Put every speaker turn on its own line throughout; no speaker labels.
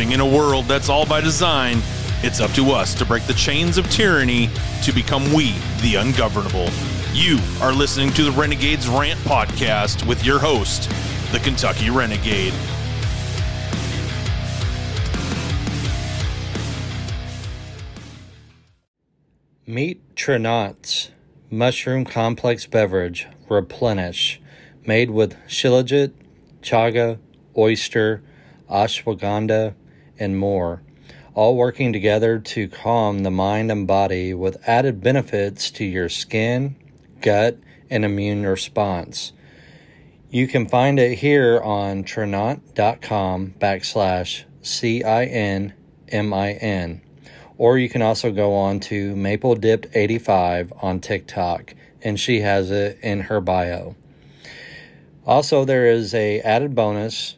Living in a world that's all by design, it's up to us to break the chains of tyranny to become we, the ungovernable. You are listening to the Renegades Rant Podcast with your host, the Kentucky Renegade.
Meet Trinauts, mushroom complex beverage, replenish, made with shilajit, chaga, oyster, ashwagandha, and more, all working together to calm the mind and body with added benefits to your skin, gut, and immune response. You can find it here on trinont.com backslash C-I-N-M-I-N. Or you can also go on to Maple Dipped 85 on TikTok, and she has it in her bio. Also, there is a added bonus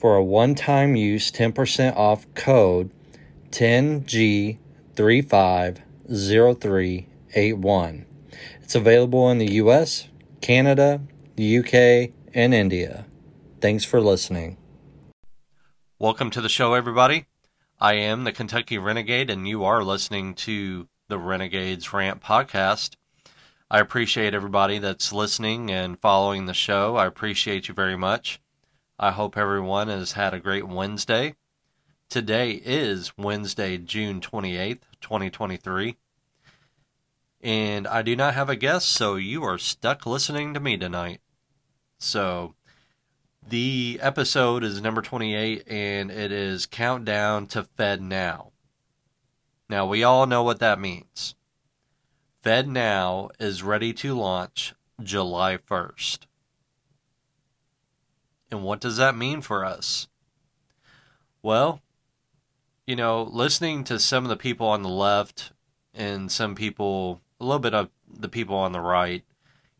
for a one-time use 10% off code 10G350381. It's available in the US, Canada, the UK, and India. Thanks for listening.
Welcome to the show, everybody. I am the Kentucky Renegade, and you are listening to the Renegades Rant podcast. I appreciate everybody that's listening and following the show. I appreciate you very much. I hope everyone has had a great Wednesday. Today is Wednesday, June 28th, 2023. And I do not have a guest, so you are stuck listening to me tonight. So, the episode is number 28 and it is Countdown to Fed Now. Now, we all know what that means. Fed Now is ready to launch July 1st. And what does that mean for us? Well, you know, listening to some of the people on the left and some people, a little bit of the people on the right,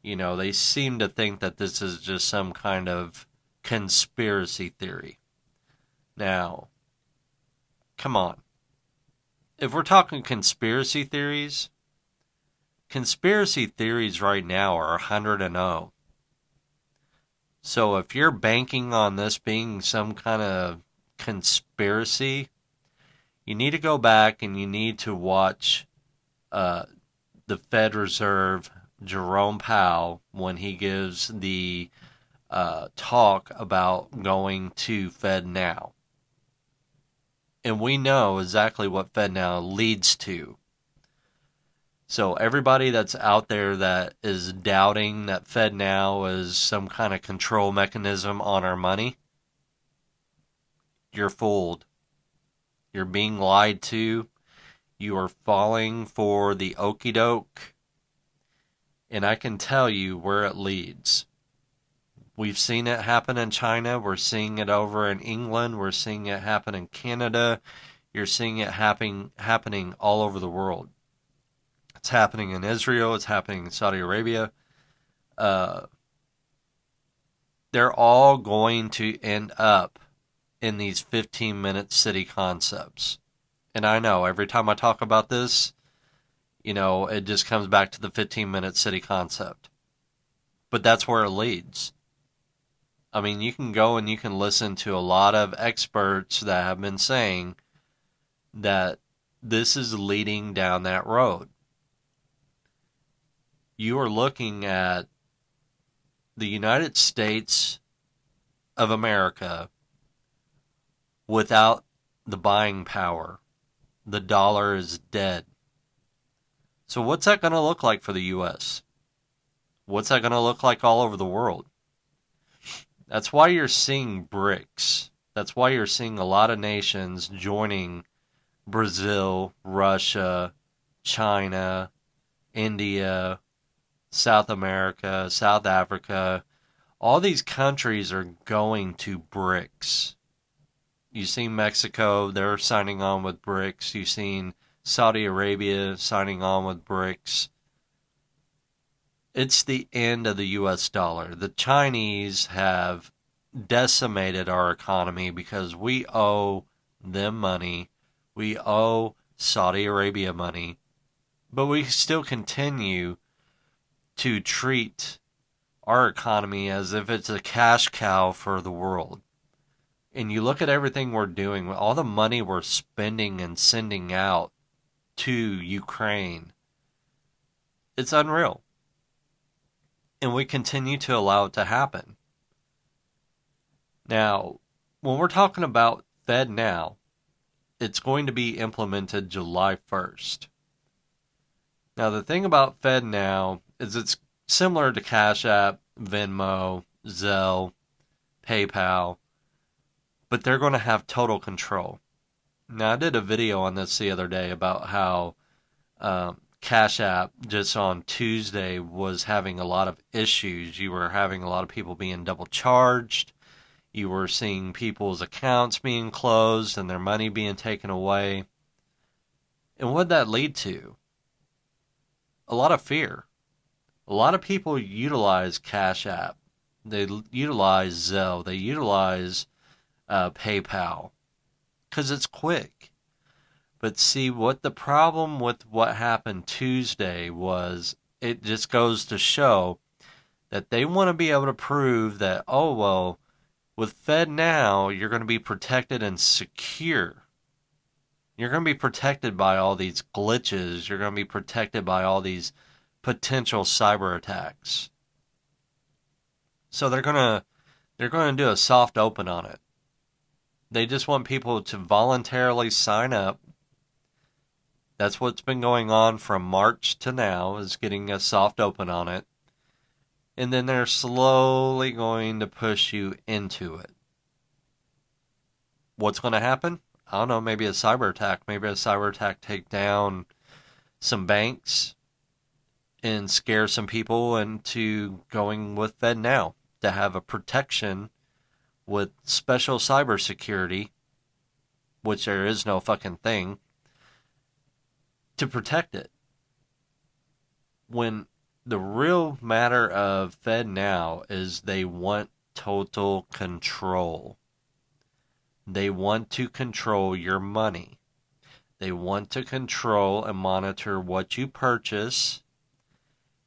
you know, they seem to think that this is just some kind of conspiracy theory. Now, come on. If we're talking conspiracy theories, conspiracy theories right now are 100 and 0. So if you're banking on this being some kind of conspiracy, you need to go back and you need to watch uh, the Fed Reserve Jerome Powell when he gives the uh, talk about going to Fed Now. And we know exactly what Fed Now leads to. So everybody that's out there that is doubting that Fed Now is some kind of control mechanism on our money, you're fooled. You're being lied to. You are falling for the okey doke. And I can tell you where it leads. We've seen it happen in China. We're seeing it over in England. We're seeing it happen in Canada. You're seeing it happening happening all over the world. It's happening in Israel. It's happening in Saudi Arabia. Uh, they're all going to end up in these 15 minute city concepts. And I know every time I talk about this, you know, it just comes back to the 15 minute city concept. But that's where it leads. I mean, you can go and you can listen to a lot of experts that have been saying that this is leading down that road. You are looking at the United States of America without the buying power. The dollar is dead. So, what's that going to look like for the U.S.? What's that going to look like all over the world? That's why you're seeing BRICS. That's why you're seeing a lot of nations joining Brazil, Russia, China, India, South America, South Africa. All these countries are going to BRICS. You've seen Mexico, they're signing on with BRICS. You've seen Saudi Arabia signing on with BRICS. It's the end of the US dollar. The Chinese have decimated our economy because we owe them money. We owe Saudi Arabia money. But we still continue to treat our economy as if it's a cash cow for the world. and you look at everything we're doing, all the money we're spending and sending out to Ukraine, it's unreal. And we continue to allow it to happen. Now, when we're talking about Fed Now, it's going to be implemented July 1st. Now, the thing about Fed Now is it's similar to Cash App, Venmo, Zelle, PayPal, but they're going to have total control. Now, I did a video on this the other day about how um, Cash App just on Tuesday was having a lot of issues. You were having a lot of people being double charged. You were seeing people's accounts being closed and their money being taken away. And what did that lead to? A lot of fear. A lot of people utilize Cash App. They utilize Zelle. They utilize uh, PayPal because it's quick. But see, what the problem with what happened Tuesday was it just goes to show that they want to be able to prove that, oh, well, with Fed now, you're going to be protected and secure. You're going to be protected by all these glitches. You're going to be protected by all these potential cyber attacks. So they're going to they're going to do a soft open on it. They just want people to voluntarily sign up. That's what's been going on from March to now is getting a soft open on it. And then they're slowly going to push you into it. What's going to happen? I don't know, maybe a cyber attack. Maybe a cyber attack take down some banks and scare some people into going with Fed now to have a protection with special cybersecurity, which there is no fucking thing, to protect it. When the real matter of Fed now is they want total control. They want to control your money. They want to control and monitor what you purchase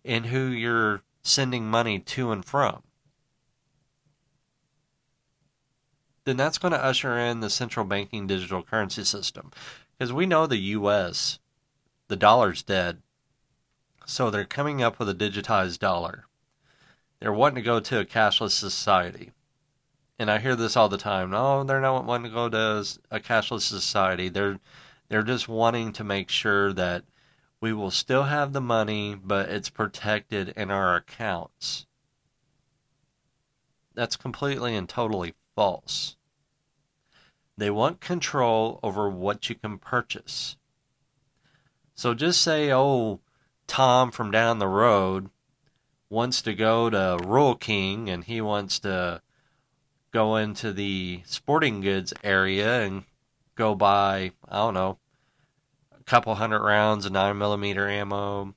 and who you're sending money to and from. then that's going to usher in the central banking digital currency system. Because we know the US, the dollar's dead. So they're coming up with a digitized dollar. They're wanting to go to a cashless society. And I hear this all the time. No, they're not wanting to go to a cashless society. They're they're just wanting to make sure that we will still have the money, but it's protected in our accounts. That's completely and totally false. They want control over what you can purchase. So just say, oh, Tom from down the road wants to go to Rural King and he wants to go into the sporting goods area and go buy, I don't know, couple hundred rounds of 9 millimeter ammo,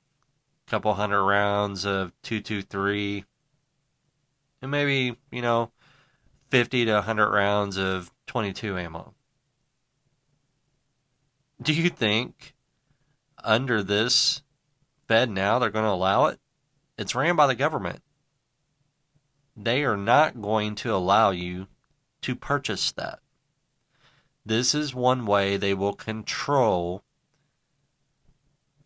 couple hundred rounds of 223, and maybe, you know, 50 to 100 rounds of 22 ammo. Do you think under this Fed now they're going to allow it? It's ran by the government. They are not going to allow you to purchase that. This is one way they will control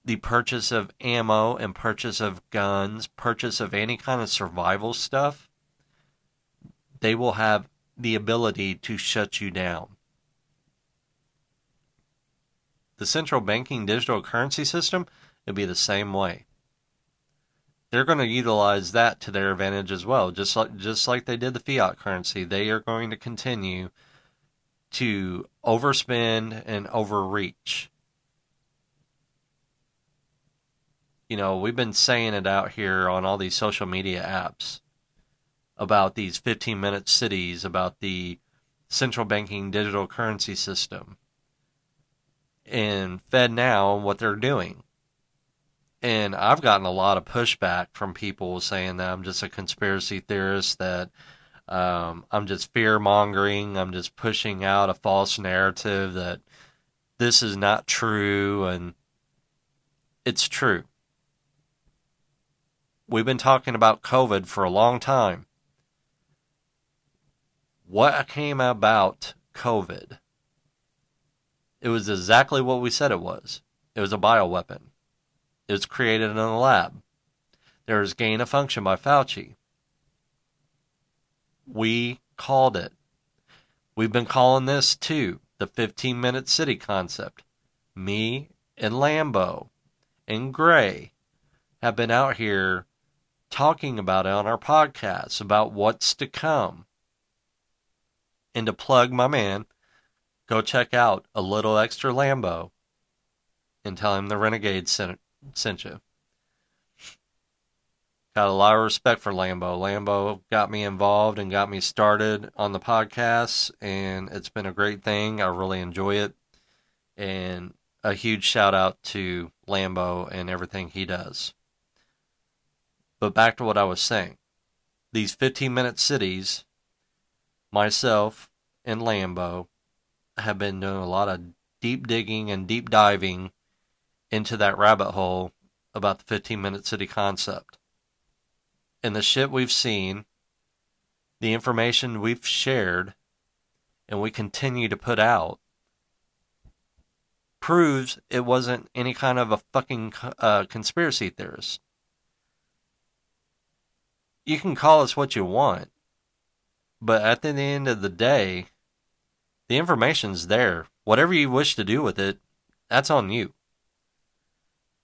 the purchase of ammo and purchase of guns, purchase of any kind of survival stuff they will have the ability to shut you down. The central banking digital currency system will be the same way. They're going to utilize that to their advantage as well, just like just like they did the fiat currency. They are going to continue to overspend and overreach. You know, we've been saying it out here on all these social media apps about these 15 minute cities, about the central banking digital currency system, and Fed now and what they're doing. And I've gotten a lot of pushback from people saying that I'm just a conspiracy theorist, that um, I'm just fear mongering, I'm just pushing out a false narrative that this is not true, and it's true. We've been talking about COVID for a long time what came about COVID. It was exactly what we said it was. It was a bioweapon. It was created in a lab. There was gain of function by Fauci. We called it. We've been calling this too the 15 minute city concept. Me and Lambo and Gray have been out here talking about it on our podcasts about what's to come. And to plug my man, go check out a little extra Lambo and tell him the Renegade sent, sent you. Got a lot of respect for Lambo. Lambo got me involved and got me started on the podcast, and it's been a great thing. I really enjoy it. And a huge shout out to Lambo and everything he does. But back to what I was saying. These 15 minute cities, myself and Lambo have been doing a lot of deep digging and deep diving into that rabbit hole about the 15 minute city concept and the shit we've seen, the information we've shared, and we continue to put out, proves it wasn't any kind of a fucking uh, conspiracy theorist. You can call us what you want, but at the end of the day, the information's there. Whatever you wish to do with it, that's on you.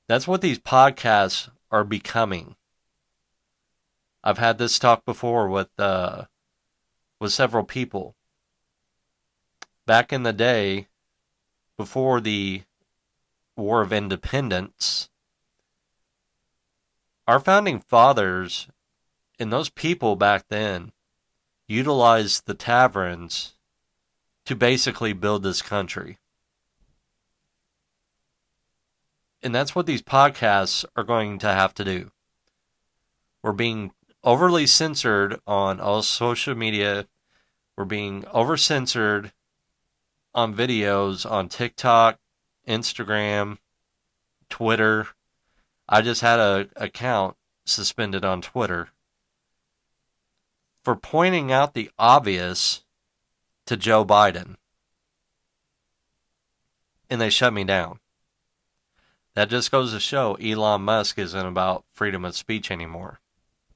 That's what these podcasts are becoming. I've had this talk before with uh, with several people. Back in the day, before the War of Independence, our founding fathers and those people back then utilized the taverns to basically build this country. And that's what these podcasts are going to have to do. We're being overly censored on all social media. We're being over censored on videos on TikTok, Instagram, Twitter. I just had a account suspended on Twitter for pointing out the obvious to Joe Biden. And they shut me down. That just goes to show Elon Musk isn't about freedom of speech anymore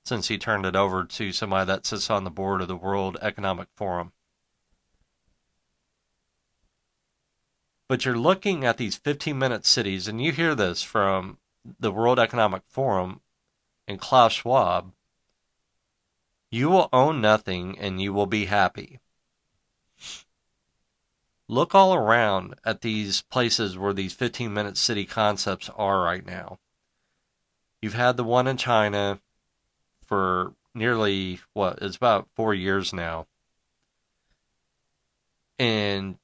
since he turned it over to somebody that sits on the board of the World Economic Forum. But you're looking at these 15 minute cities, and you hear this from the World Economic Forum and Klaus Schwab. You will own nothing and you will be happy. Look all around at these places where these 15 minute city concepts are right now. You've had the one in China, for nearly what it's about four years now. And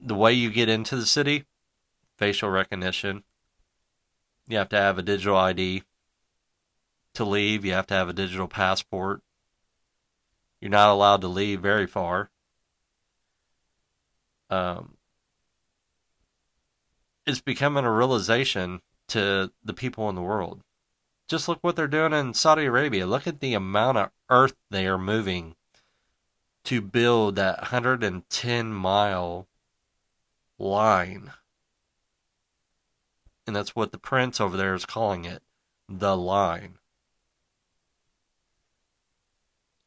the way you get into the city, facial recognition. You have to have a digital ID. To leave, you have to have a digital passport. You're not allowed to leave very far. Um, it's becoming a realization to the people in the world. Just look what they're doing in Saudi Arabia. Look at the amount of earth they are moving to build that 110 mile line. And that's what the prince over there is calling it the line.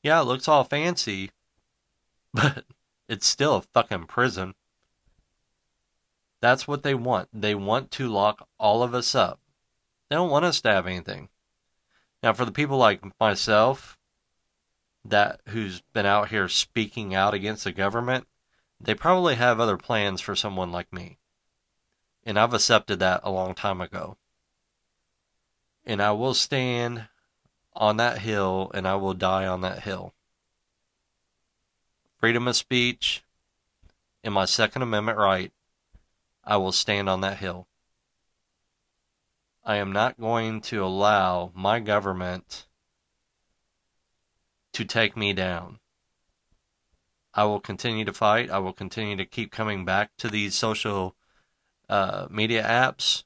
Yeah, it looks all fancy, but it's still a fucking prison. That's what they want. They want to lock all of us up. They don't want us to have anything. Now, for the people like myself, that who's been out here speaking out against the government, they probably have other plans for someone like me. And I've accepted that a long time ago. And I will stand on that hill and I will die on that hill. Freedom of speech and my Second Amendment right, I will stand on that hill. I am not going to allow my government to take me down. I will continue to fight. I will continue to keep coming back to these social uh, media apps.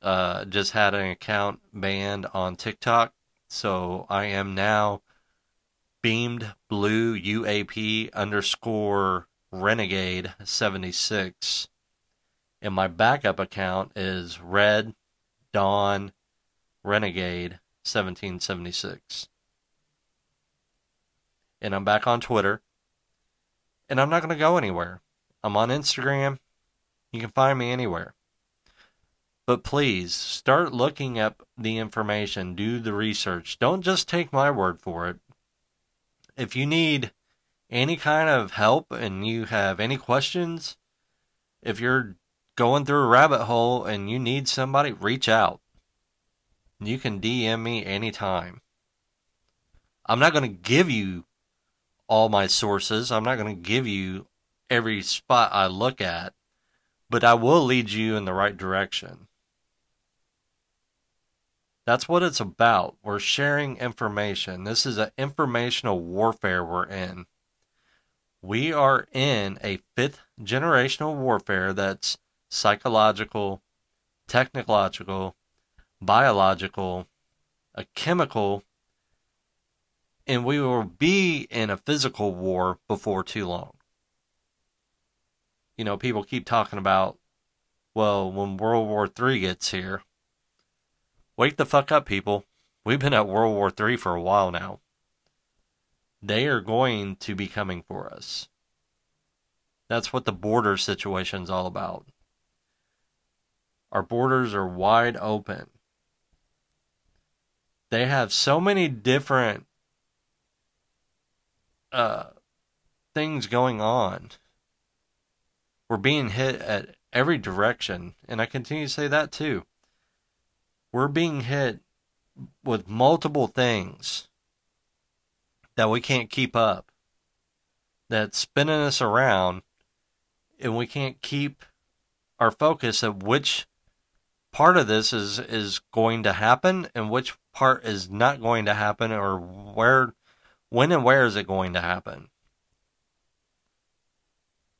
Uh, just had an account banned on TikTok, so I am now beamed blue UAP underscore renegade 76. And my backup account is red dawn renegade 1776. And I'm back on Twitter. And I'm not going to go anywhere. I'm on Instagram. You can find me anywhere. But please start looking up the information, do the research. Don't just take my word for it. If you need any kind of help and you have any questions, if you're going through a rabbit hole and you need somebody, reach out. You can DM me anytime. I'm not going to give you all my sources. I'm not going to give you every spot I look at, but I will lead you in the right direction. That's what it's about. We're sharing information. This is an informational warfare we're in. We are in a fifth generational warfare that's psychological, technological, biological, a chemical, and we will be in a physical war before too long. You know, people keep talking about, well, when World War III gets here, Wake the fuck up, people. We've been at World War III for a while now. They are going to be coming for us. That's what the border situation is all about. Our borders are wide open. They have so many different uh, things going on. We're being hit at every direction, and I continue to say that too we're being hit with multiple things that we can't keep up, that's spinning us around, and we can't keep our focus of which part of this is is going to happen and which part is not going to happen or where when and where is it going to happen.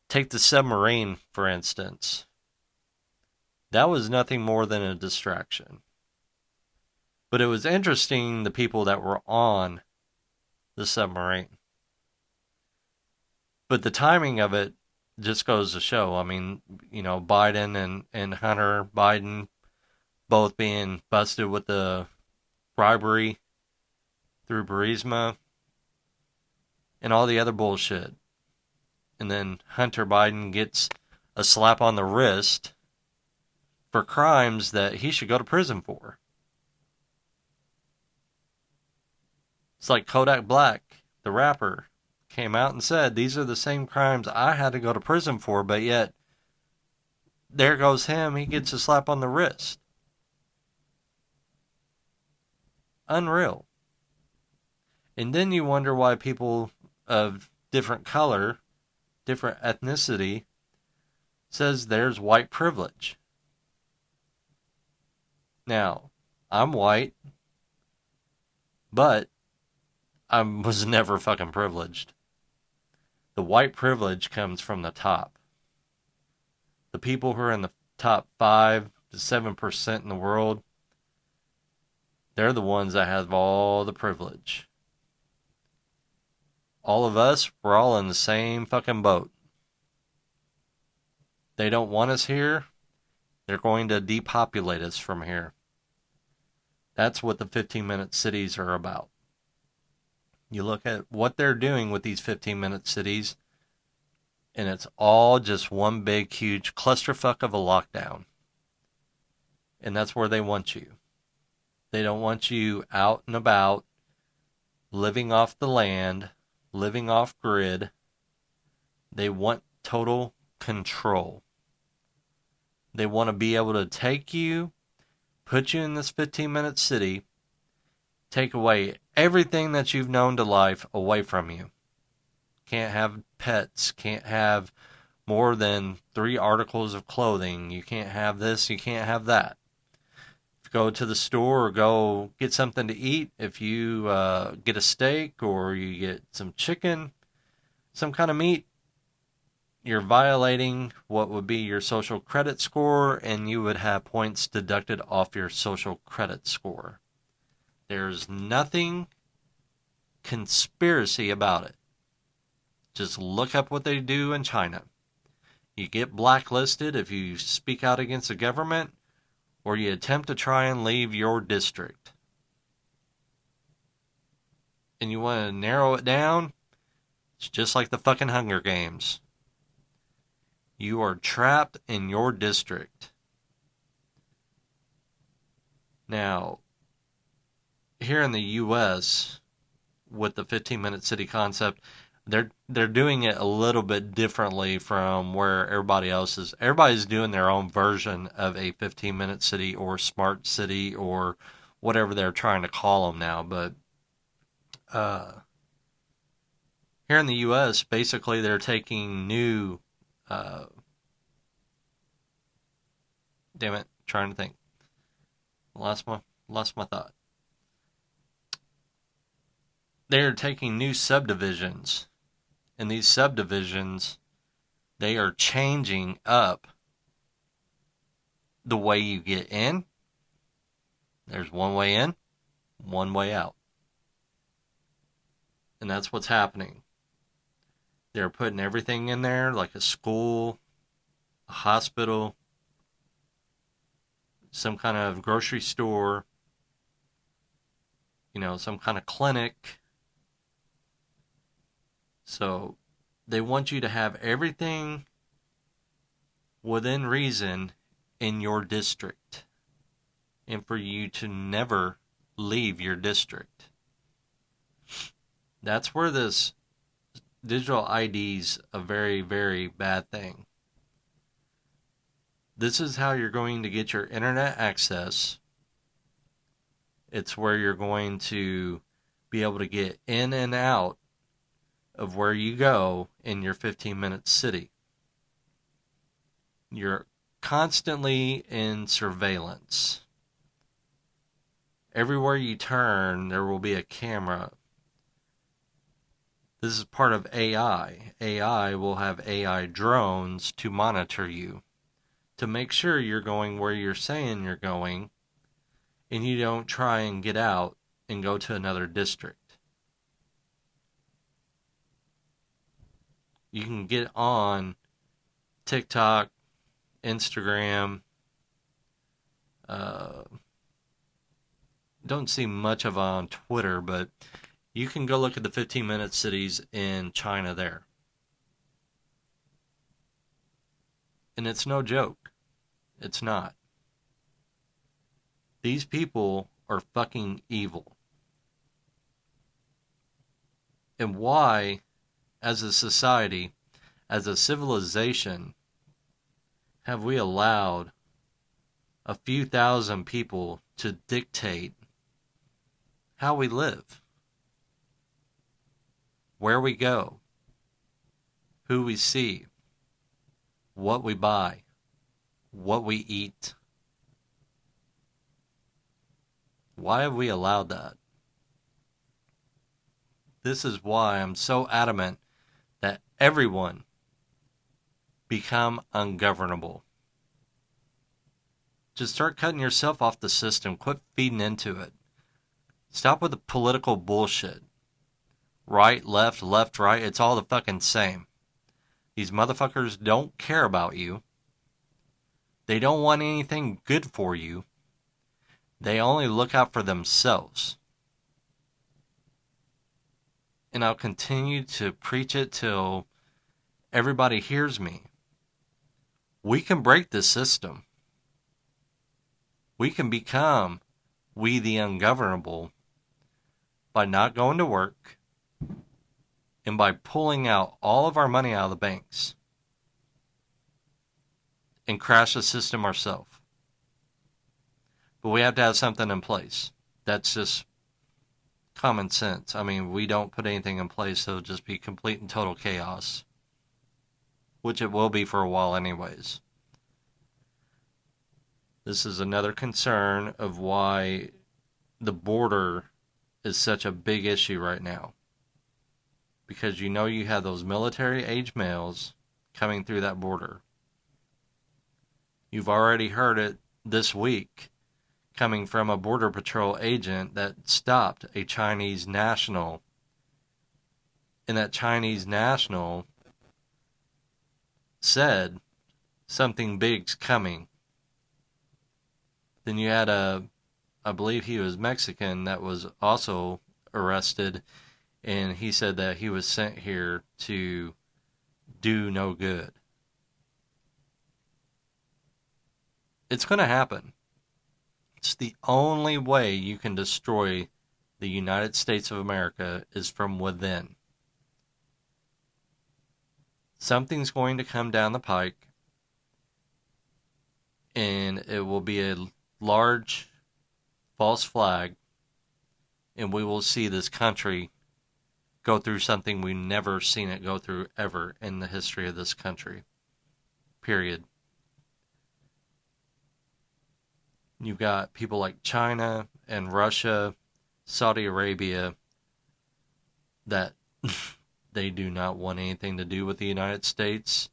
Take the submarine for instance. That was nothing more than a distraction but it was interesting the people that were on the submarine. But the timing of it just goes to show. I mean, you know, Biden and, and Hunter Biden both being busted with the bribery through Burisma and all the other bullshit. And then Hunter Biden gets a slap on the wrist for crimes that he should go to prison for. It's like Kodak Black, the rapper, came out and said, These are the same crimes I had to go to prison for, but yet there goes him. He gets a slap on the wrist. Unreal. And then you wonder why people of different color, different ethnicity, says there's white privilege. Now, I'm white, but I was never fucking privileged. The white privilege comes from the top. The people who are in the top 5 to 7% in the world, they're the ones that have all the privilege. All of us, we're all in the same fucking boat. They don't want us here. They're going to depopulate us from here. That's what the 15 minute cities are about. You look at what they're doing with these 15 minute cities, and it's all just one big, huge clusterfuck of a lockdown. And that's where they want you. They don't want you out and about, living off the land, living off grid. They want total control. They want to be able to take you, put you in this 15 minute city, take away everything that you've known to life away from you. Can't have pets, can't have more than three articles of clothing. You can't have this, you can't have that. Go to the store or go get something to eat, if you uh, get a steak or you get some chicken, some kind of meat, you're violating what would be your social credit score, and you would have points deducted off your social credit score. There's nothing conspiracy about it. Just look up what they do in China. You get blacklisted if you speak out against the government or you attempt to try and leave your district. And you want to narrow it down? It's just like the fucking Hunger Games. You are trapped in your district. Now, here in the US with the 15 minute city concept, they're they're doing it a little bit differently from where everybody else is. Everybody's doing their own version of a 15 minute city or smart city or whatever they're trying to call them now. But uh, here in the U.S., basically they're taking new. Uh, damn it, trying to think. Lost my lost my thought. They're taking new subdivisions And these subdivisions, they are changing up the way you get in. There's one way in, one way out. And that's what's happening. They're putting everything in there, like a school, a hospital, some kind of grocery store, you know, some kind of clinic so they want you to have everything within reason in your district and for you to never leave your district. That's where this digital ID's a very, very bad thing. This is how you're going to get your internet access. It's where you're going to be able to get in and out of where you go in your 15 minute city. You're constantly in surveillance. Everywhere you turn, there will be a camera. This is part of AI. AI will have AI drones to monitor you to make sure you're going where you're saying you're going and you don't try and get out and go to another district. You can get on TikTok, Instagram. Uh, don't see much of on Twitter, but you can go look at the 15 minute cities in China there. And it's no joke. It's not. These people are fucking evil. And why as a society, as a civilization, have we allowed a few thousand people to dictate how we live, where we go, who we see, what we buy, what we eat? Why have we allowed that? This is why I'm so adamant everyone become ungovernable. Just start cutting yourself off the system. Quit feeding into it. Stop with the political bullshit. Right, left, left, right. It's all the fucking same. These motherfuckers don't care about you. They don't want anything good for you. They only look out for themselves and I'll continue to preach it till everybody hears me. We can break this system. We can become we the ungovernable by not going to work and by pulling out all of our money out of the banks and crash the system ourselves. But we have to have something in place. That's just common sense. I mean, we don't put anything in place, so it'll just be complete and total chaos. Which it will be for a while, anyways. This is another concern of why the border is such a big issue right now. Because you know you have those military age males coming through that border. You've already heard it this week coming from a Border Patrol agent that stopped a Chinese national and that Chinese national said something big's coming. Then you had a, I believe he was Mexican that was also arrested, and he said that he was sent here to do no good. It's going to happen. It's the only way you can destroy the United States of America is from within. Something's going to come down the pike, and it will be a large false flag, and we will see this country go through something we've never seen it go through ever in the history of this country. Period. You've got people like China and Russia, Saudi Arabia, that they do not want anything to do with the United States,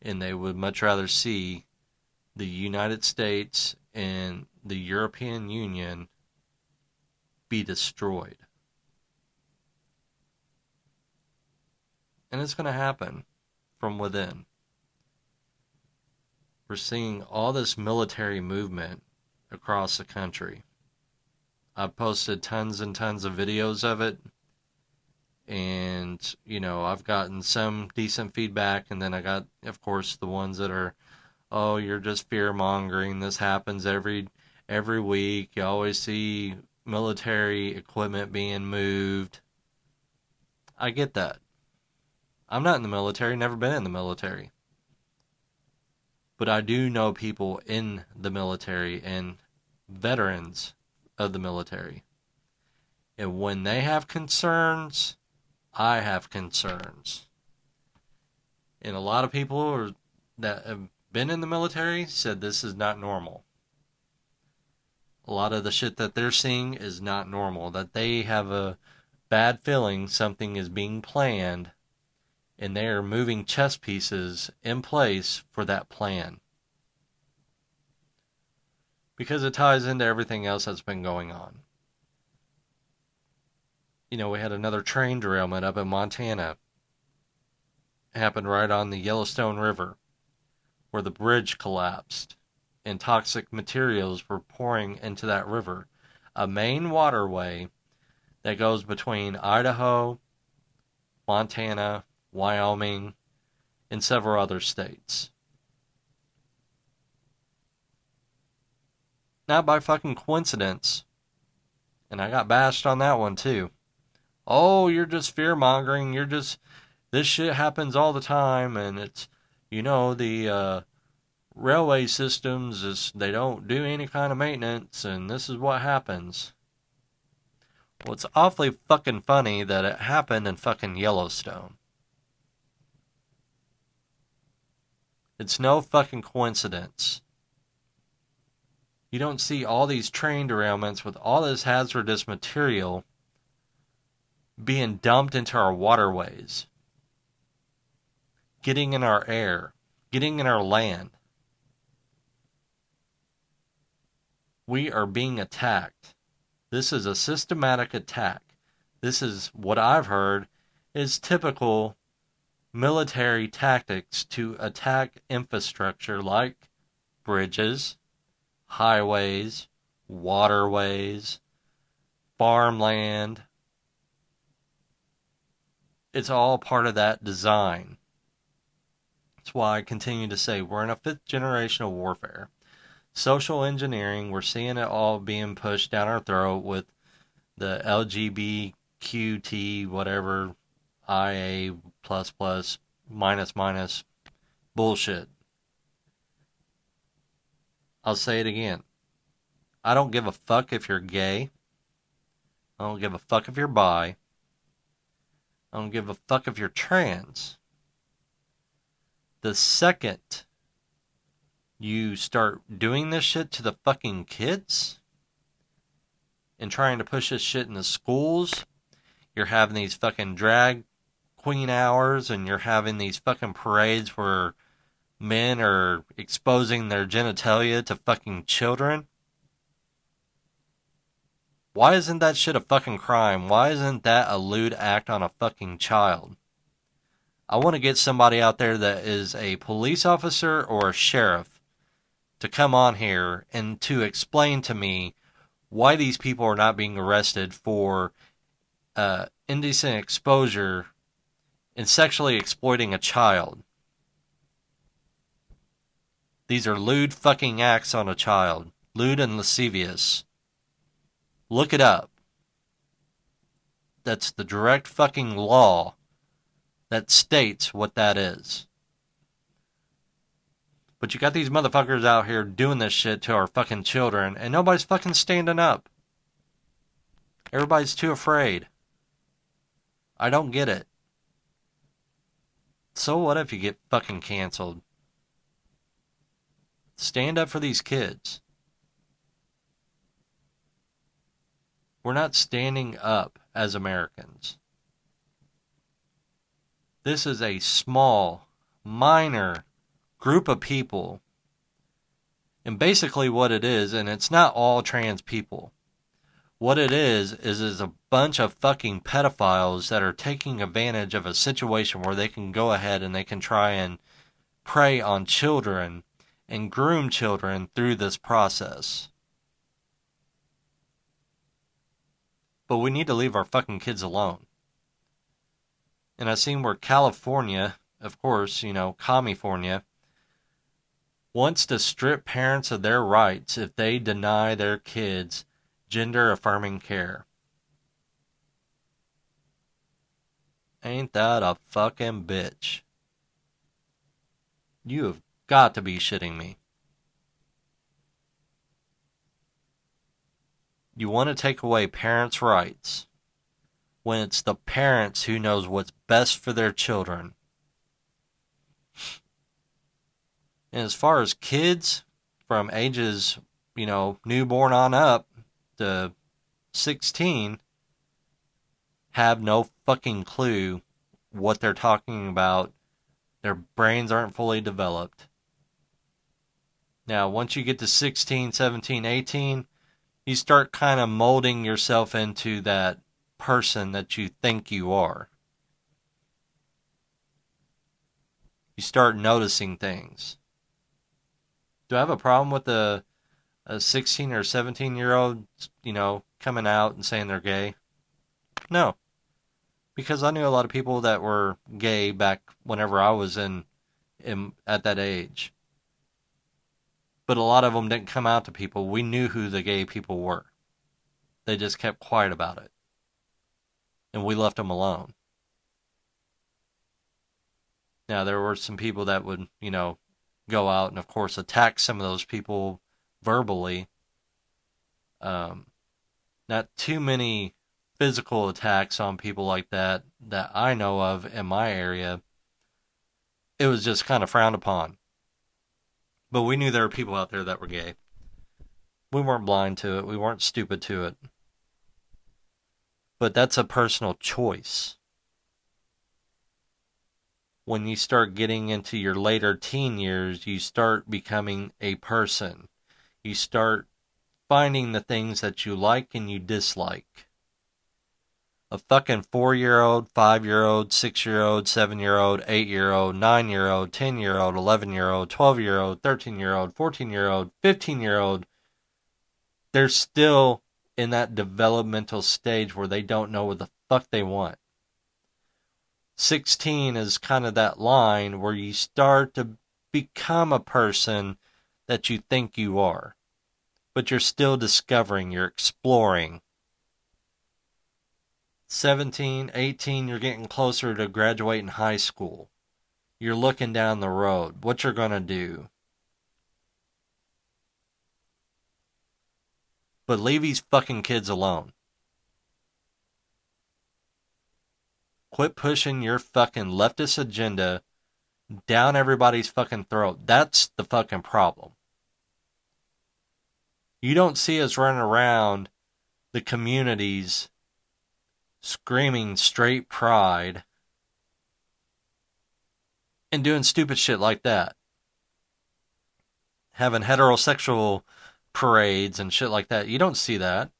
and they would much rather see the United States and the European Union be destroyed. And it's going to happen from within we're seeing all this military movement across the country. I've posted tons and tons of videos of it. And, you know, I've gotten some decent feedback. And then I got, of course, the ones that are, oh, you're just fear mongering. This happens every every week. You always see military equipment being moved. I get that. I'm not in the military, never been in the military but I do know people in the military and veterans of the military. And when they have concerns, I have concerns. And a lot of people are, that have been in the military said this is not normal. A lot of the shit that they're seeing is not normal. That they have a bad feeling something is being planned and they are moving chess pieces in place for that plan. Because it ties into everything else that's been going on. You know, we had another train derailment up in Montana. It happened right on the Yellowstone River, where the bridge collapsed and toxic materials were pouring into that river, a main waterway that goes between Idaho, Montana, Wyoming, and several other states. Not by fucking coincidence. And I got bashed on that one too. Oh, you're just fear mongering. You're just. This shit happens all the time, and it's. You know, the uh, railway systems is. They don't do any kind of maintenance, and this is what happens. Well, it's awfully fucking funny that it happened in fucking Yellowstone. It's no fucking coincidence. You don't see all these train derailments with all this hazardous material being dumped into our waterways, getting in our air, getting in our land. We are being attacked. This is a systematic attack. This is what I've heard is typical military tactics to attack infrastructure like bridges, highways, waterways, farmland. It's all part of that design. That's why I continue to say we're in a fifth generation of warfare. Social engineering, we're seeing it all being pushed down our throat with the LGBTQT, whatever IA plus plus minus minus bullshit. I'll say it again. I don't give a fuck if you're gay. I don't give a fuck if you're bi. I don't give a fuck if you're trans. The second you start doing this shit to the fucking kids and trying to push this shit in the schools, you're having these fucking drag queen hours and you're having these fucking parades where men are exposing their genitalia to fucking children. Why isn't that shit a fucking crime? Why isn't that a lewd act on a fucking child? I want to get somebody out there that is a police officer or a sheriff to come on here and to explain to me why these people are not being arrested for uh, indecent exposure and sexually exploiting a child. These are lewd fucking acts on a child. Lewd and lascivious. Look it up. That's the direct fucking law that states what that is. But you got these motherfuckers out here doing this shit to our fucking children, and nobody's fucking standing up. Everybody's too afraid. I don't get it. So what if you get fucking canceled? Stand up for these kids. We're not standing up as Americans. This is a small, minor group of people. And basically, what it is, and it's not all trans people. What it is, is is a bunch of fucking pedophiles that are taking advantage of a situation where they can go ahead and they can try and prey on children and groom children through this process. But we need to leave our fucking kids alone. And I seen where California, of course, you know, California, wants to strip parents of their rights if they deny their kids gender affirming care. Ain't that a fucking bitch? You have got to be shitting me. You want to take away parents' rights when it's the parents who knows what's best for their children. And as far as kids from ages, you know, newborn on up to 16 have no fucking clue what they're talking about. Their brains aren't fully developed. Now, once you get to 16, 17, 18, you start kind of molding yourself into that person that you think you are. You start noticing things. Do I have a problem with a a 16 or 17 year old, you know, coming out and saying they're gay? No. Because I knew a lot of people that were gay back whenever I was in, in at that age but a lot of them didn't come out to people. We knew who the gay people were. They just kept quiet about it. And we left them alone. Now, there were some people that would, you know, go out and, of course, attack some of those people verbally. Um, not too many physical attacks on people like that that I know of in my area. It was just kind of frowned upon. But we knew there were people out there that were gay. We weren't blind to it. We weren't stupid to it. But that's a personal choice. When you start getting into your later teen years, you start becoming a person. You start finding the things that you like and you dislike a fucking four year old, five year old, six year old, seven year old, eight year old, nine year old, 10 year old, 11 year old, 12 year old, 13 year old, 14 year old, 15 year old, they're still in that developmental stage where they don't know what the fuck they want. 16 is kind of that line where you start to become a person that you think you are, but you're still discovering, you're exploring 17, 18, you're getting closer to graduating high school. You're looking down the road, what you're going to do. But leave these fucking kids alone. Quit pushing your fucking leftist agenda down everybody's fucking throat. That's the fucking problem. You don't see us running around the communities screaming straight pride and doing stupid shit like that. Having heterosexual parades and shit like that. You don't see that.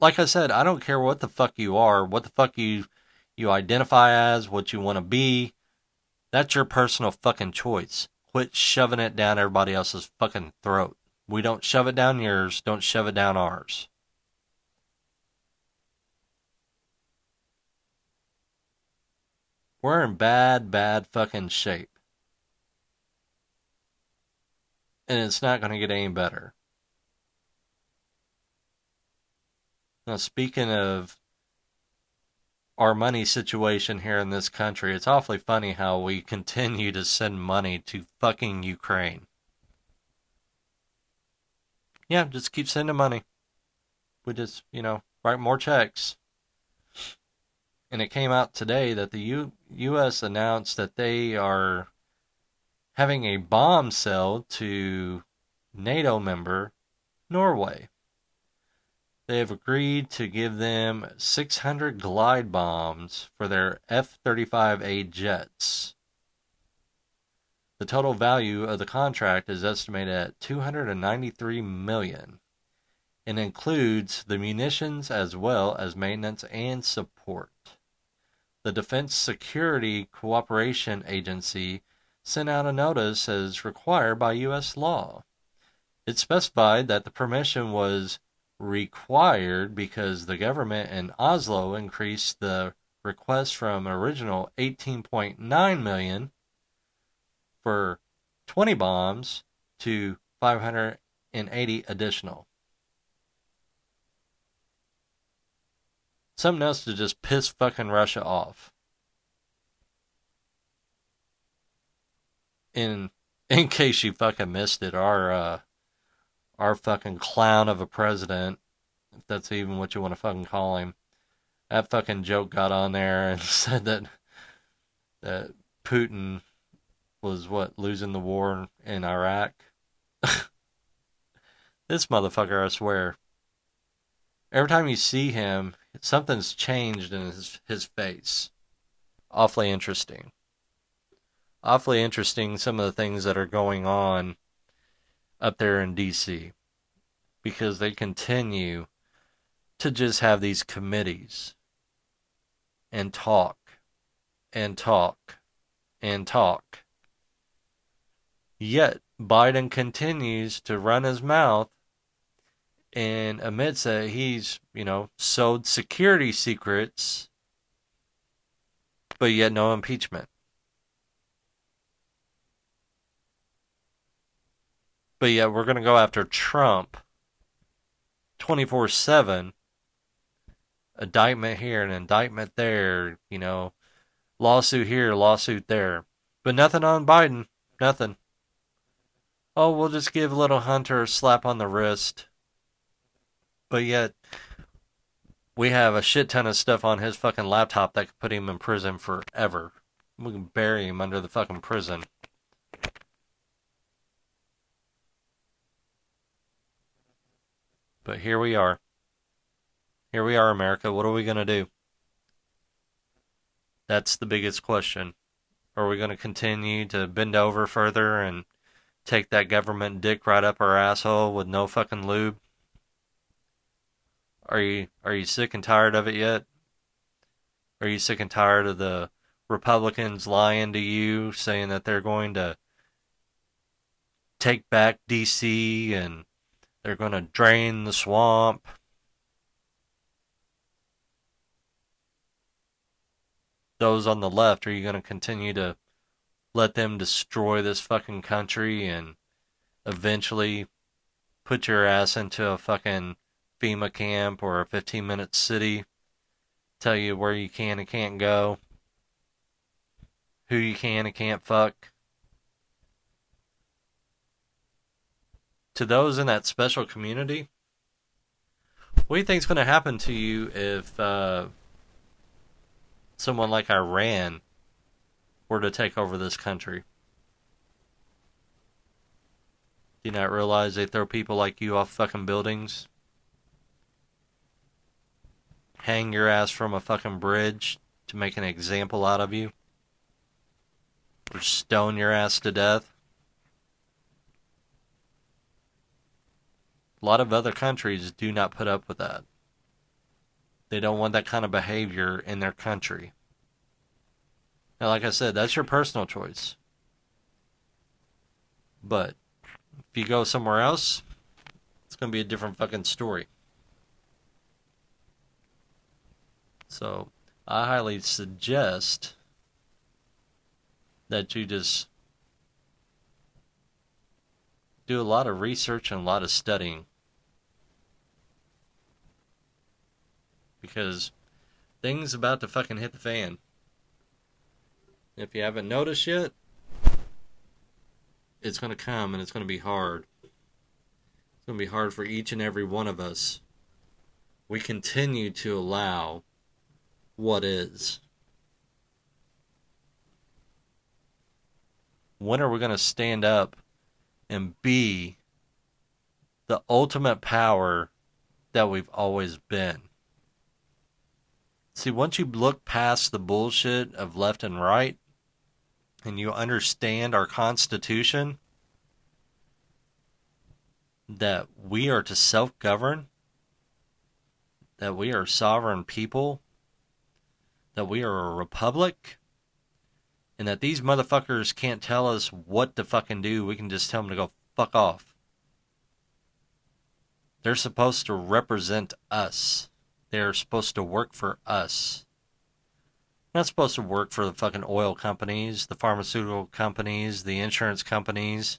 like I said, I don't care what the fuck you are, what the fuck you you identify as, what you want to be. That's your personal fucking choice. Quit shoving it down everybody else's fucking throat. We don't shove it down yours, don't shove it down ours. We're in bad, bad fucking shape. And it's not going to get any better. Now, speaking of our money situation here in this country, it's awfully funny how we continue to send money to fucking Ukraine. Yeah, just keep sending money. We just, you know, write more checks. And it came out today that the U- U.S. announced that they are having a bomb sale to NATO member Norway. They have agreed to give them 600 glide bombs for their F 35A jets. The total value of the contract is estimated at 293 million and includes the munitions as well as maintenance and support. The Defense Security Cooperation Agency sent out a notice as required by U.S. law. It specified that the permission was required because the government in Oslo increased the request from original 18.9 million for 20 bombs to 580 additional. Something else to just piss fucking Russia off. In in case you fucking missed it, our uh, our fucking clown of a president, if that's even what you want to fucking call him, that fucking joke got on there and said that that Putin was what losing the war in Iraq. this motherfucker, I swear. Every time you see him, something's changed in his his face. Awfully interesting. Awfully interesting some of the things that are going on up there in DC because they continue to just have these committees and talk and talk and talk. Yet Biden continues to run his mouth and admits that he's, you know, sold security secrets, but yet no impeachment. But yet we're going to go after Trump 24 7. Indictment here, an indictment there, you know, lawsuit here, lawsuit there. But nothing on Biden. Nothing. Oh, we'll just give little Hunter a slap on the wrist. But yet, we have a shit ton of stuff on his fucking laptop that could put him in prison forever. We can bury him under the fucking prison. But here we are. Here we are, America. What are we going to do? That's the biggest question. Are we going to continue to bend over further and take that government dick right up our asshole with no fucking lube? Are you are you sick and tired of it yet? Are you sick and tired of the Republicans lying to you, saying that they're going to take back DC and they're going to drain the swamp? Those on the left, are you going to continue to let them destroy this fucking country and eventually put your ass into a fucking FEMA camp or a 15 minute city, tell you where you can and can't go, who you can and can't fuck. To those in that special community, what do you think is going to happen to you if uh, someone like Iran were to take over this country? Do you not realize they throw people like you off fucking buildings? hang your ass from a fucking bridge to make an example out of you, or stone your ass to death. A lot of other countries do not put up with that. They don't want that kind of behavior in their country. Now, like I said, that's your personal choice. But if you go somewhere else, it's going to be a different fucking story. So, I highly suggest that you just do a lot of research and a lot of studying. Because things about to fucking hit the fan. If you haven't noticed yet, it's going to come and it's going to be hard. It's going to be hard for each and every one of us. We continue to allow what is. When are we going to stand up and be the ultimate power that we've always been? See, once you look past the bullshit of left and right, and you understand our Constitution, that we are to self govern, that we are sovereign people, that we are a republic, and that these motherfuckers can't tell us what to fucking do. We can just tell them to go fuck off. They're supposed to represent us. They're supposed to work for us not supposed to work for the fucking oil companies, the pharmaceutical companies, the insurance companies,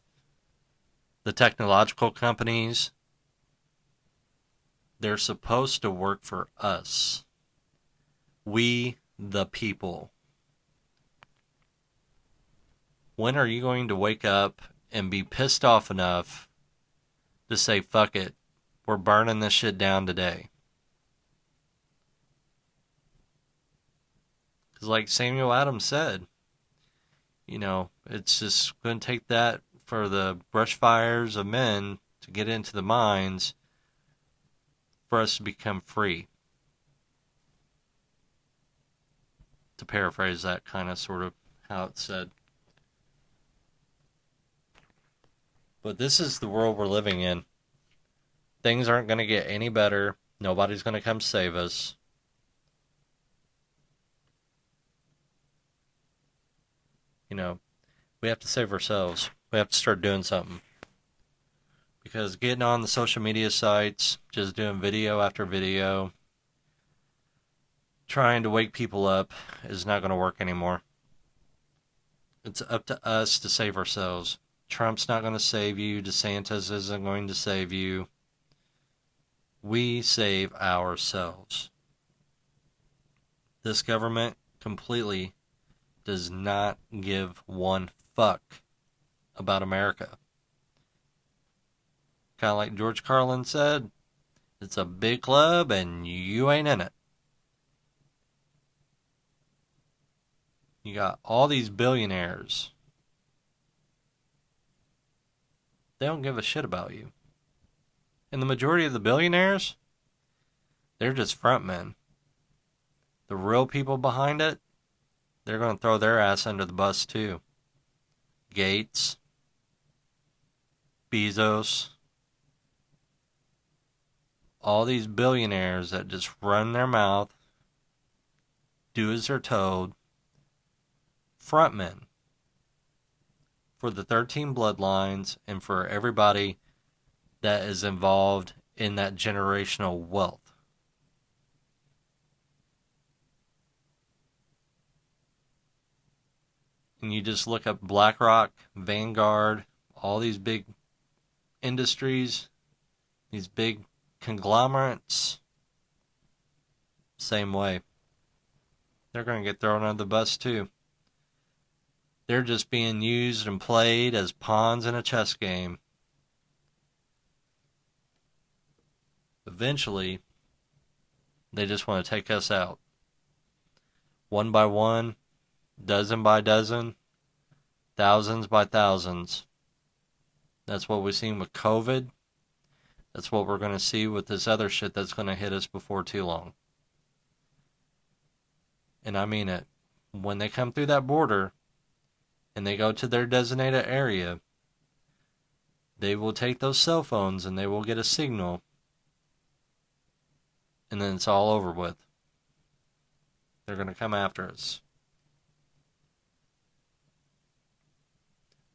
the technological companies. They're supposed to work for us. We, the people. When are you going to wake up and be pissed off enough to say, fuck it, we're burning this shit down today? Because, like Samuel Adams said, you know, it's just going to take that for the brush fires of men to get into the mines for us to become free. To paraphrase that kind of sort of how it's said. But this is the world we're living in. Things aren't going to get any better. Nobody's going to come save us. you know, we have to save ourselves. We have to start doing something. Because getting on the social media sites, just doing video after video, trying to wake people up is not going to work anymore. It's up to us to save ourselves. Trump's not going to save you. DeSantis isn't going to save you. We save ourselves. This government completely does not give one fuck about America. Kind of like George Carlin said, it's a big club and you ain't in it. You got all these billionaires. They don't give a shit about you. And the majority of the billionaires, they're just frontmen. The real people behind it, they're going to throw their ass under the bus too. Gates, Bezos, all these billionaires that just run their mouth, do as they're told, frontmen for the 13 bloodlines and for everybody that is involved in that generational wealth. and you just look up BlackRock, Vanguard, all these big industries, these big conglomerates, same way. They're going to get thrown under the bus too. They're just being used and played as pawns in a chess game. Eventually, they just want to take us out. One by one, dozen by dozen, thousands by thousands. That's what we've seen with COVID. That's what we're going to see with this other shit that's going to hit us before too long. And I mean it. When they come through that border and they go to their designated area, they will take those cell phones and they will get a signal and then it's all over with. They're going to come after us.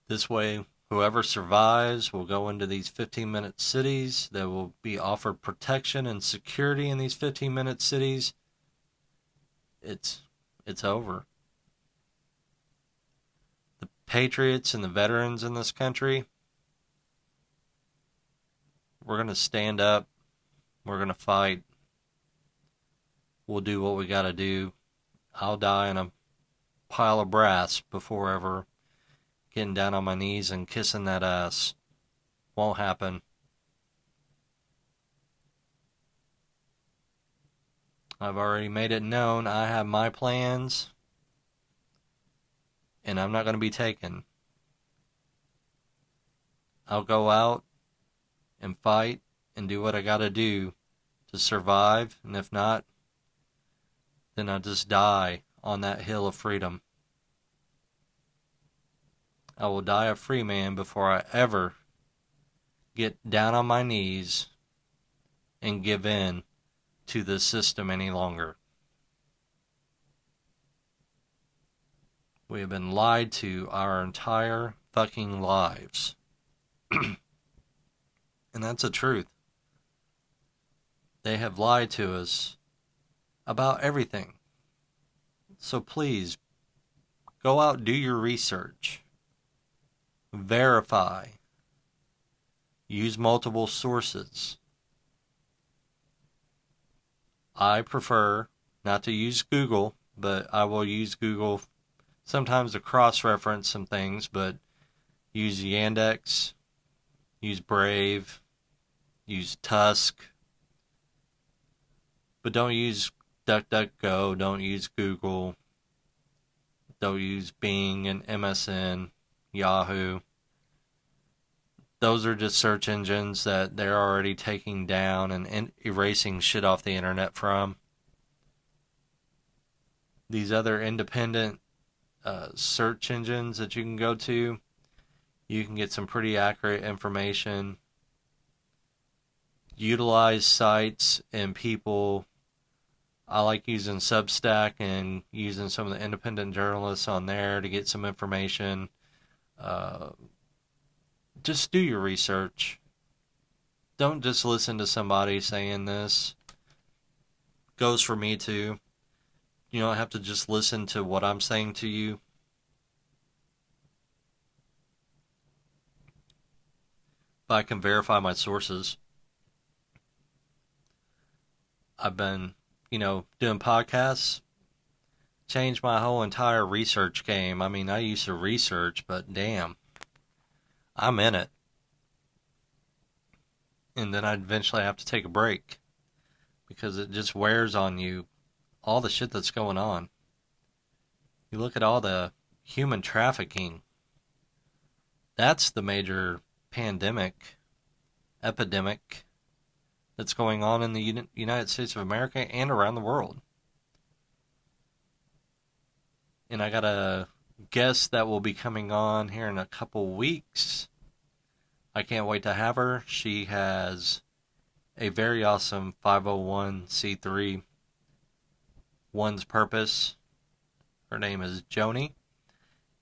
This way, whoever survives will go into these 15 minute cities. They will be offered protection and security in these 15 minute cities. It's it's over. Patriots and the veterans in this country we're going to stand up. We're going to fight. We'll do what we got to do. I'll die in a pile of brass before ever getting down on my knees and kissing that ass. Won't happen. I've already made it known I have my plans and I'm not going to be taken. I'll go out and fight and do what I got to do to survive, and if not, then I'll just die on that hill of freedom. I will die a free man before I ever get down on my knees and give in to the system any longer. We have been lied to our entire fucking lives. and that's the truth. They have lied to us about everything. So please, go out, do your research, verify, use multiple sources. I prefer not to use Google, but I will use Google sometimes to cross reference some things, but use Yandex, use Brave, use Tusk, but don't use DuckDuckGo, don't use Google, don't use Bing and MSN, Yahoo. Those are just search engines that they're already taking down and erasing shit off the internet from. These other independent uh, search engines that you can go to, you can get some pretty accurate information utilize sites and people. I like using Substack and using some of the independent journalists on there to get some information. Uh, just do your research. Don't just listen to somebody saying this. Goes for me too. You don't have to just listen to what I'm saying to you. But I can verify my sources. I've been, you know, doing podcasts, changed my whole entire research game. I mean, I used to research, but damn, I'm in it. And then I'd eventually have to take a break because it just wears on you all the shit that's going on. You look at all the human trafficking. That's the major pandemic, epidemic that's going on in the United States of America and around the world. And I got a guest that will be coming on here in a couple weeks. I can't wait to have her. She has a very awesome 501c3 one's purpose. Her name is Joni,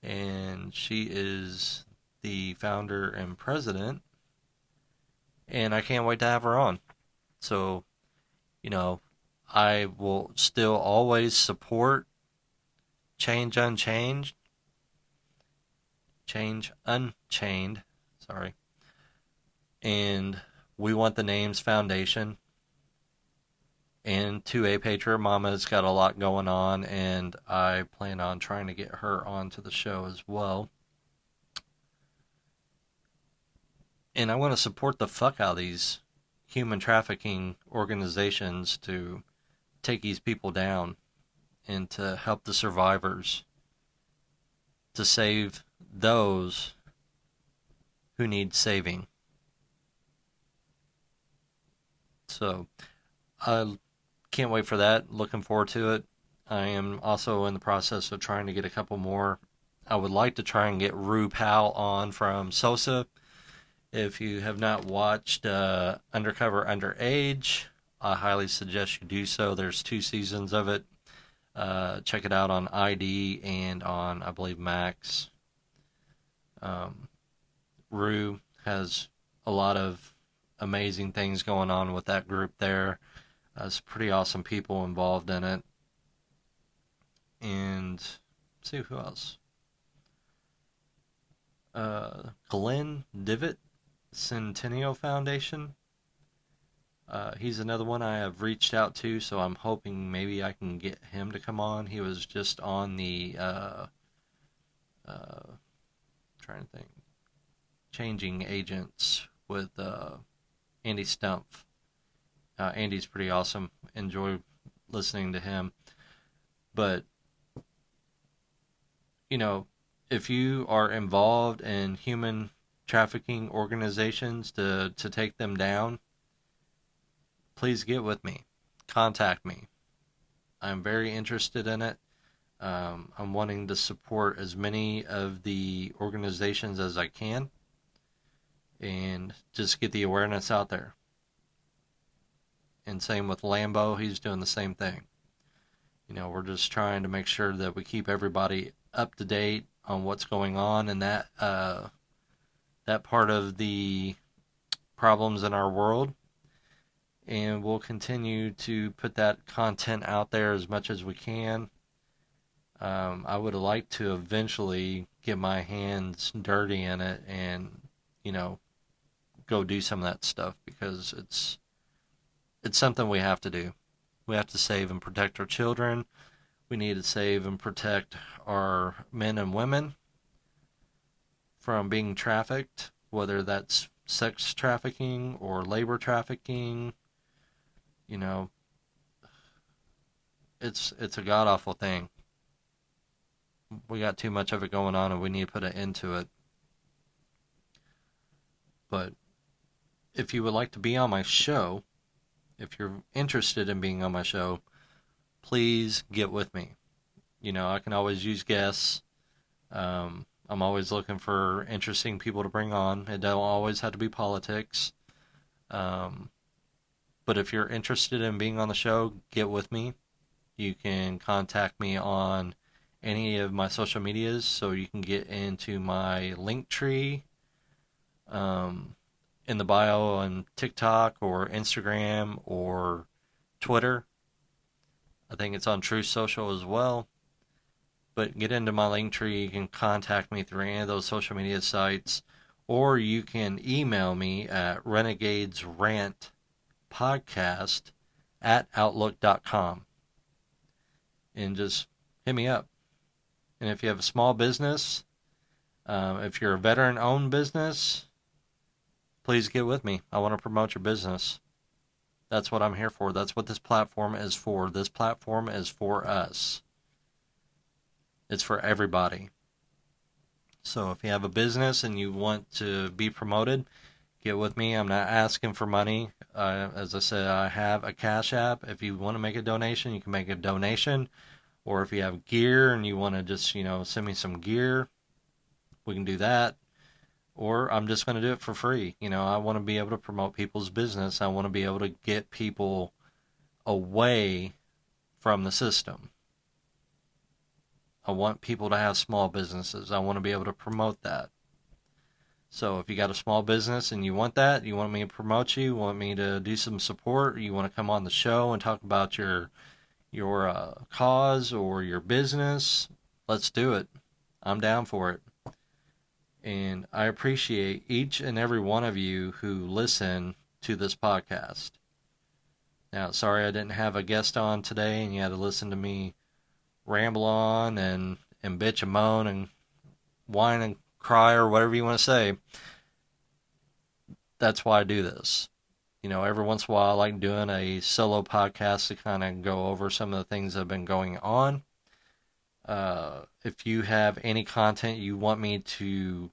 and she is the founder and president. And I can't wait to have her on. So, you know, I will still always support Change Unchanged. Change Unchained. Sorry. And we want the names Foundation. And 2A Patriot Mama's got a lot going on, and I plan on trying to get her onto the show as well. And I want to support the fuck out of these human trafficking organizations to take these people down and to help the survivors to save those who need saving. So I can't wait for that. Looking forward to it. I am also in the process of trying to get a couple more. I would like to try and get Roo Powell on from Sosa if you have not watched uh, Undercover Underage I highly suggest you do so. There's two seasons of it. Uh, check it out on ID and on, I believe, Max. Um, Roo has a lot of amazing things going on with that group there. Uh, some pretty awesome people involved in it. And see who else. Uh, Glenn Devitt, Sentinel Foundation. Uh, he's another one I have reached out to, so I'm hoping maybe I can get him to come on. He was just on the uh, uh, trying to think, changing agents with uh, Andy Stumpf. Uh, Andy's pretty awesome. Enjoy listening to him, but you know, if you are involved in human trafficking organizations to to take them down please get with me. Contact me. I'm very interested in it. Um, I'm wanting to support as many of the organizations as I can and just get the awareness out there. And same with Lambo, he's doing the same thing. You know, we're just trying to make sure that we keep everybody up to date on what's going on and that uh, that part of the problems in our world and we'll continue to put that content out there as much as we can. Um, I would like to eventually get my hands dirty in it and, you know, go do some of that stuff because it's it's something we have to do. We have to save and protect our children. We need to save and protect our men and women from being trafficked, whether that's sex trafficking or labor trafficking you know, it's it's a god awful thing. We got too much of it going on, and we need to put an end to it. But if you would like to be on my show, if you're interested in being on my show, please get with me. You know, I can always use guests. Um, I'm always looking for interesting people to bring on. It don't always have to be politics. Um, but if you're interested in being on the show, get with me. You can contact me on any of my social medias, so you can get into my link tree um, in the bio on TikTok or Instagram or Twitter. I think it's on Truth Social as well. But get into my link tree. You can contact me through any of those social media sites, or you can email me at renegadesrant podcast at outlook.com and just hit me up. And if you have a small business, um, if you're a veteran owned business, please get with me. I want to promote your business. That's what I'm here for. That's what this platform is for. This platform is for us, it's for everybody. So if you have a business and you want to be promoted, get with me. I'm not asking for money. Uh, as I said, I have a Cash App. If you want to make a donation, you can make a donation. Or if you have gear and you want to just, you know, send me some gear, we can do that. Or I'm just going to do it for free. You know, I want to be able to promote people's business. I want to be able to get people away from the system. I want people to have small businesses. I want to be able to promote that. So if you got a small business and you want that, you want me to promote you, want me to do some support, you want to come on the show and talk about your your uh, cause or your business, let's do it. I'm down for it. And I appreciate each and every one of you who listen to this podcast. Now, sorry I didn't have a guest on today and you had to listen to me ramble on and, and bitch and moan and whine and cry or whatever you want to say. That's why I do this. You know, every once in a while, I like doing a solo podcast to kind of go over some of the things that have been going on. Uh, if you have any content you want me to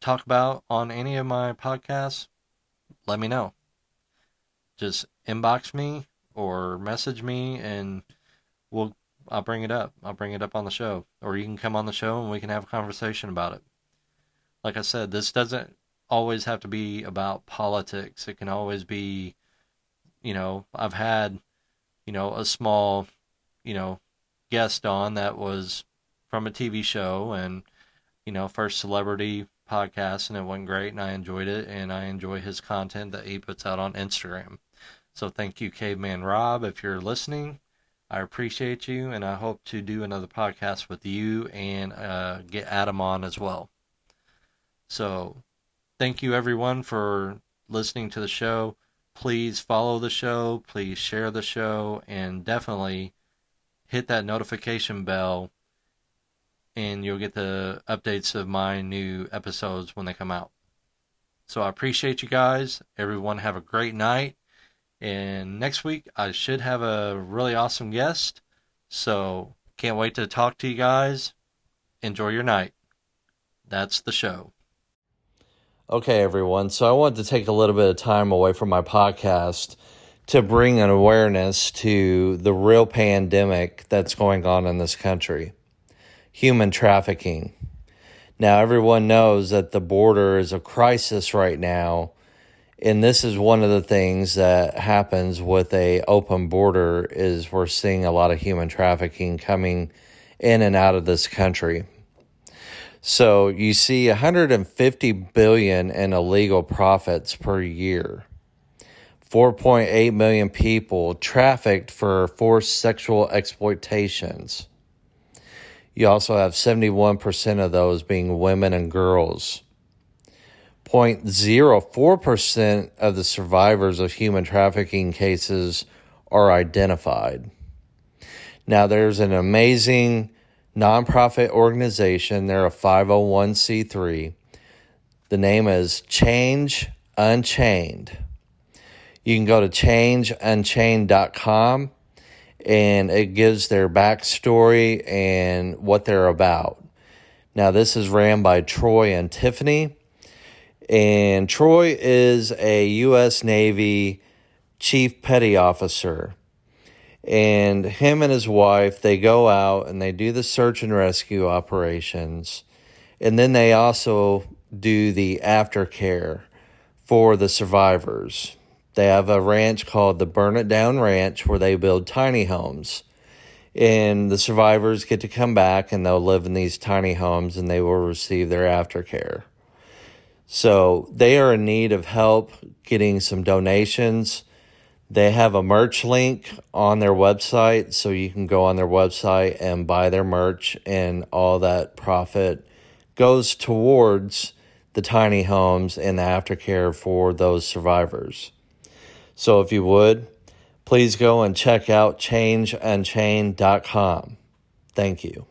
talk about on any of my podcasts, let me know. Just inbox me or message me, and we'll I'll bring it up. I'll bring it up on the show, or you can come on the show and we can have a conversation about it like I said, this doesn't always have to be about politics. It can always be
you know, I've had, you know, a small, you know, guest on that was from a TV show and, you know, first celebrity podcast and it went great and I enjoyed it and I enjoy his content that he puts out on Instagram. So thank you, Caveman Rob, if you're listening. I appreciate you and I hope to do another podcast with you and uh, get Adam on as well. So thank you everyone for listening to the show. Please follow the show, please share the show, and definitely hit that notification bell and you'll get the updates of my new episodes when they come out. So I appreciate you guys. Everyone have a great night. And next week I should have a really awesome guest. So can't wait to talk to you guys. Enjoy your night. That's the show.
Okay, everyone. So I wanted to take a little bit of time away from my podcast to bring an awareness to the real pandemic that's going on in this country human trafficking. Now, everyone knows that the border is a crisis right now. And this is one of the things that happens with a open border is we're seeing a lot of human trafficking coming in and out of this country. So you see 150 billion in illegal profits per year. 4.8 million people trafficked for forced sexual exploitations. You also have 71% of those being women and girls. 0.04% of the survivors of human trafficking cases are identified. Now, there's an amazing nonprofit organization. They're a 501c3. The name is Change Unchained. You can go to changeunchained.com and it gives their backstory and what they're about. Now, this is ran by Troy and Tiffany, and Troy is a U.S. Navy Chief Petty Officer. And him and his wife, they go out and they do the search and rescue operations. And then they also do the aftercare for the survivors. They have a ranch called the Burn It Down Ranch where they build tiny homes. And the survivors get to come back and they'll live in these tiny homes and they will receive their aftercare. So they are in need of help getting some donations. They have a merch link on their website, so you can go on their website and buy their merch, and all that profit goes towards the tiny homes and the aftercare for those survivors. So if you would, please go and check out changeunchained.com. Thank you.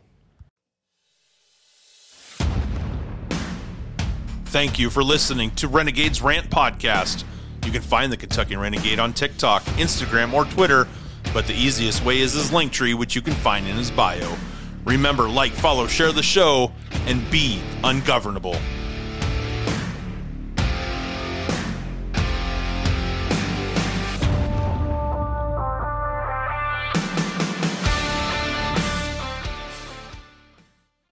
Thank you for listening to Renegades Rant Podcast. You can find the Kentucky Renegade on TikTok, Instagram, or Twitter, but the easiest way is his link tree, which you can find in his bio. Remember, like, follow, share the show, and be ungovernable.